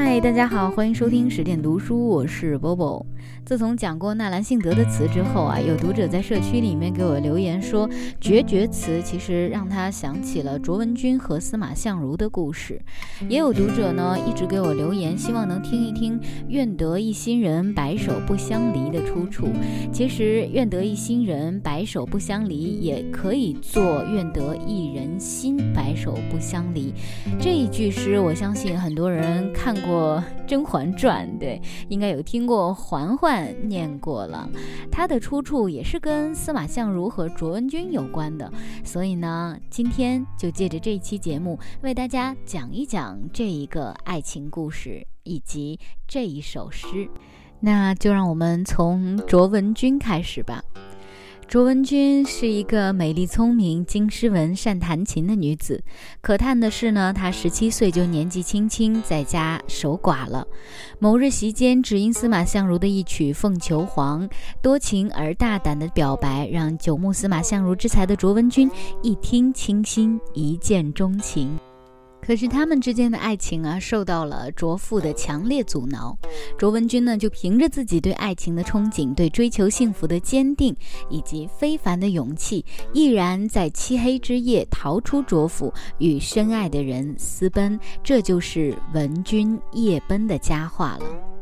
嗨，大家好，欢迎收听十点读书，我是 Bobo。自从讲过纳兰性德的词之后啊，有读者在社区里面给我留言说，决绝词其实让他想起了卓文君和司马相如的故事。也有读者呢一直给我留言，希望能听一听“愿得一心人，白首不相离”的出处。其实“愿得一心人，白首不相离”也可以做“愿得一人心，白首不相离”。这一句诗，我相信很多人看过《甄嬛传》，对，应该有听过嬛嬛。念过了，它的出处也是跟司马相如和卓文君有关的，所以呢，今天就借着这一期节目为大家讲一讲这一个爱情故事以及这一首诗。那就让我们从卓文君开始吧。卓文君是一个美丽聪明、经诗文、善弹琴的女子。可叹的是呢，她十七岁就年纪轻轻在家守寡了。某日席间，只因司马相如的一曲《凤求凰》，多情而大胆的表白，让久慕司马相如之才的卓文君一听倾心，一见钟情。可是他们之间的爱情啊，受到了卓父的强烈阻挠。卓文君呢，就凭着自己对爱情的憧憬、对追求幸福的坚定以及非凡的勇气，毅然在漆黑之夜逃出卓府，与深爱的人私奔。这就是文君夜奔的佳话了。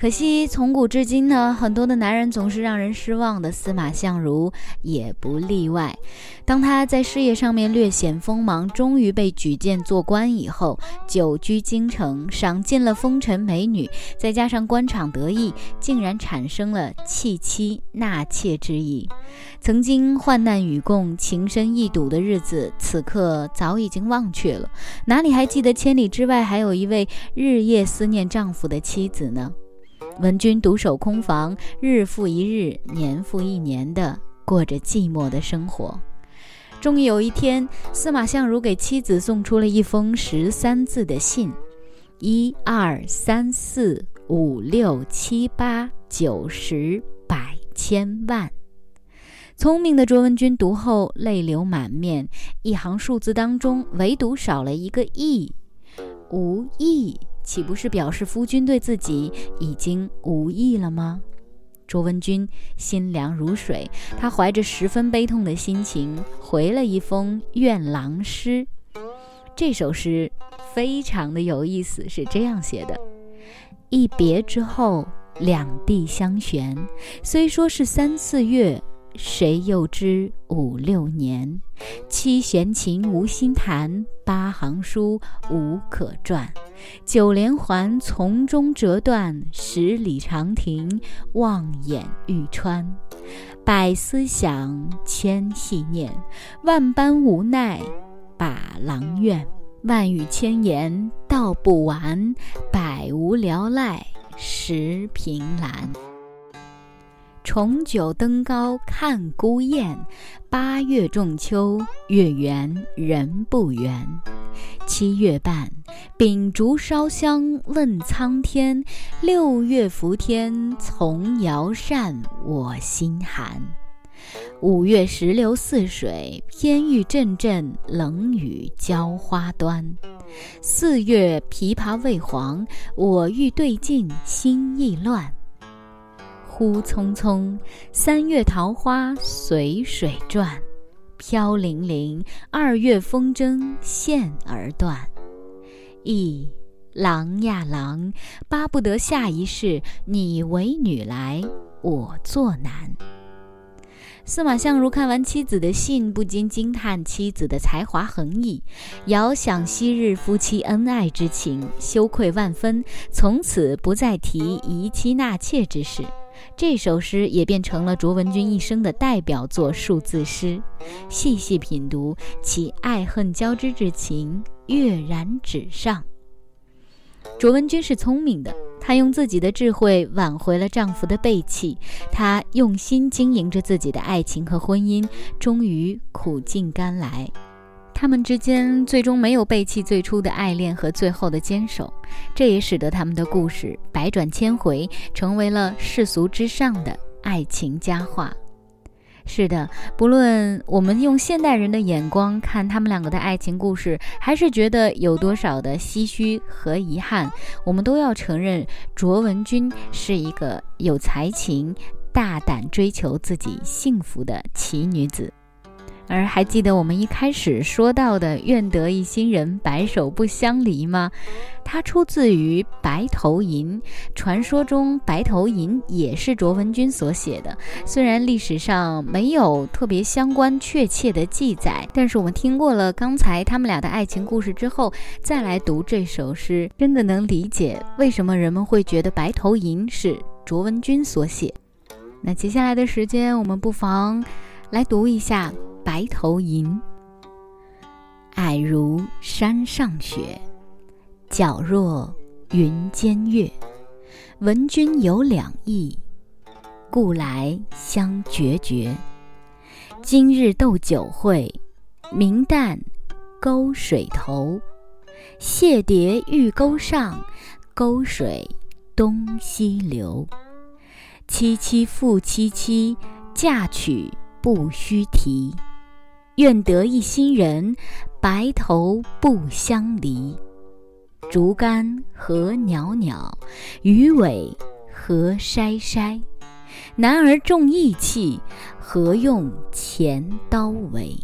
可惜，从古至今呢，很多的男人总是让人失望的。司马相如也不例外。当他在事业上面略显锋芒，终于被举荐做官以后，久居京城，赏尽了风尘美女，再加上官场得意，竟然产生了弃妻纳妾之意。曾经患难与共、情深意笃的日子，此刻早已经忘却了，哪里还记得千里之外还有一位日夜思念丈夫的妻子呢？文君独守空房，日复一日，年复一年的过着寂寞的生活。终于有一天，司马相如给妻子送出了一封十三字的信：一二三四五六七八九十百千万。聪明的卓文君读后泪流满面，一行数字当中唯独少了一个亿，无亿。岂不是表示夫君对自己已经无意了吗？卓文君心凉如水，她怀着十分悲痛的心情回了一封怨郎诗。这首诗非常的有意思，是这样写的：一别之后，两地相悬，虽说是三四月。谁又知五六年？七弦琴无心弹，八行书无可传。九连环从中折断，十里长亭望眼欲穿。百思想，千系念，万般无奈把郎怨。万语千言道不完，百无聊赖十凭栏。重九登高看孤雁，八月中秋月圆人不圆。七月半，秉烛烧香问苍天。六月伏天从摇扇我心寒。五月石榴似水，偏遇阵阵冷雨浇花端。四月枇杷未黄，我欲对镜心意乱。忽匆匆，三月桃花随水转，飘零零，二月风筝线儿断。一郎呀郎，巴不得下一世你为女来，我做男。司马相如看完妻子的信，不禁惊叹妻子的才华横溢，遥想昔日夫妻恩爱之情，羞愧万分，从此不再提遗妻纳妾之事。这首诗也变成了卓文君一生的代表作数字诗。细细品读，其爱恨交织之情跃然纸上。卓文君是聪明的，她用自己的智慧挽回了丈夫的背弃，她用心经营着自己的爱情和婚姻，终于苦尽甘来。他们之间最终没有背弃最初的爱恋和最后的坚守，这也使得他们的故事百转千回，成为了世俗之上的爱情佳话。是的，不论我们用现代人的眼光看他们两个的爱情故事，还是觉得有多少的唏嘘和遗憾，我们都要承认卓文君是一个有才情、大胆追求自己幸福的奇女子。而还记得我们一开始说到的“愿得一心人，白首不相离”吗？它出自于《白头吟》，传说中《白头吟》也是卓文君所写的。虽然历史上没有特别相关确切的记载，但是我们听过了刚才他们俩的爱情故事之后，再来读这首诗，真的能理解为什么人们会觉得《白头吟》是卓文君所写。那接下来的时间，我们不妨来读一下。白头吟，皑如山上雪，皎若云间月。闻君有两意，故来相决绝。今日斗酒会，明旦沟水头。谢蝶玉钩上，沟水东西流。凄凄复凄凄，嫁娶不须啼。愿得一心人，白头不相离。竹竿何袅袅，鱼尾何筛筛。男儿重义气，何用钱刀为？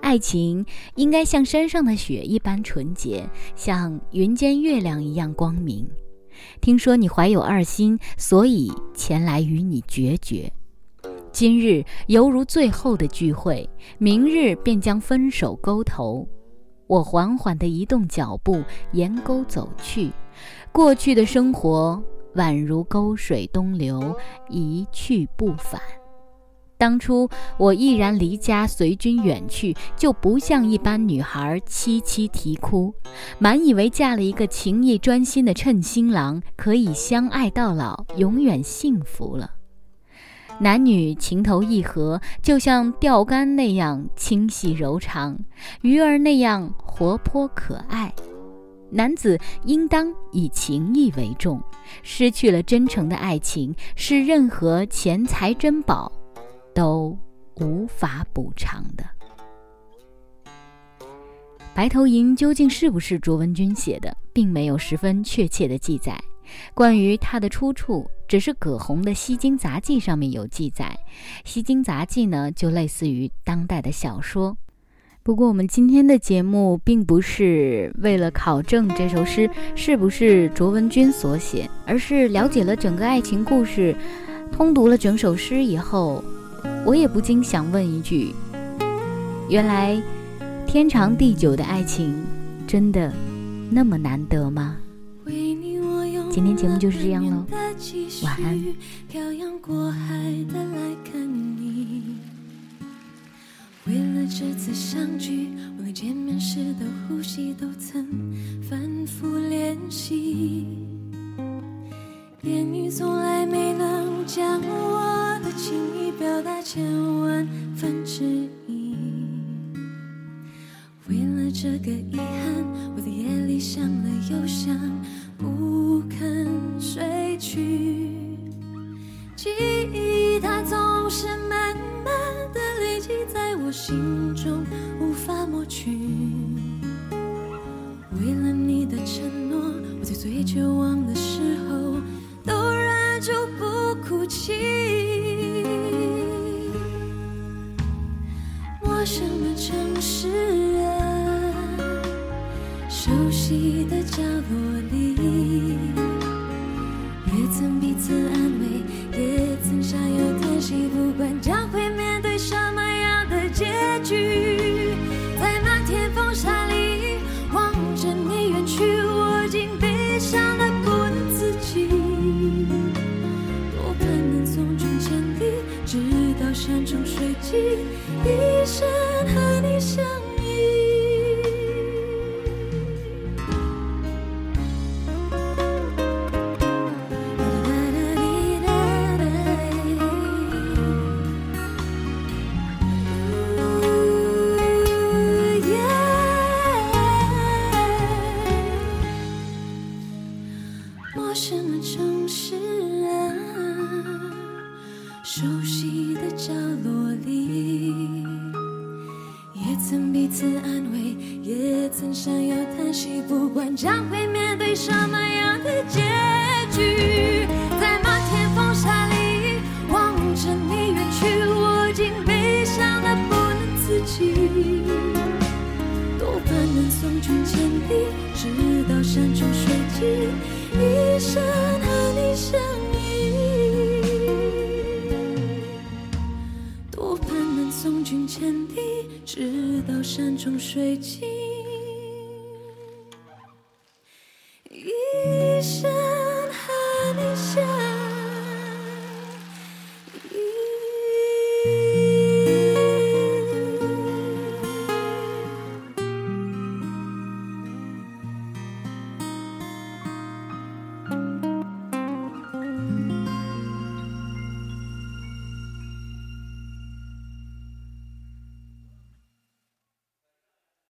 爱情应该像山上的雪一般纯洁，像云间月亮一样光明。听说你怀有二心，所以前来与你决绝。今日犹如最后的聚会，明日便将分手勾头。我缓缓地移动脚步，沿沟走去。过去的生活宛如沟水东流，一去不返。当初我毅然离家随君远去，就不像一般女孩凄凄啼哭，满以为嫁了一个情意专心的称心郎，可以相爱到老，永远幸福了。男女情投意合，就像钓竿那样轻细柔长，鱼儿那样活泼可爱。男子应当以情义为重，失去了真诚的爱情，是任何钱财珍宝都无法补偿的。《白头吟》究竟是不是卓文君写的，并没有十分确切的记载。关于它的出处，只是葛洪的《西京杂记》上面有记载。《西京杂记》呢，就类似于当代的小说。不过，我们今天的节目并不是为了考证这首诗是不是卓文君所写，而是了解了整个爱情故事，通读了整首诗以后，我也不禁想问一句：原来天长地久的爱情，真的那么难得吗？今天节目就是这样了，晚安。漂洋过海的来看你，为了这次相聚，我连见面时的呼吸都曾反复练习。言语从来没能将我的情意表达千万分之一。为了这个遗憾，我在夜里想了又想。绝望的时候都忍住不哭泣。陌生的城市啊，熟悉的角落里。也曾彼此安曾彼此安慰也曾相拥叹息不管将会面对什么样的结局。在漫天风沙里望着你远去我竟悲伤得不能自己多盼能送君千里直到山穷水直到山穷水尽。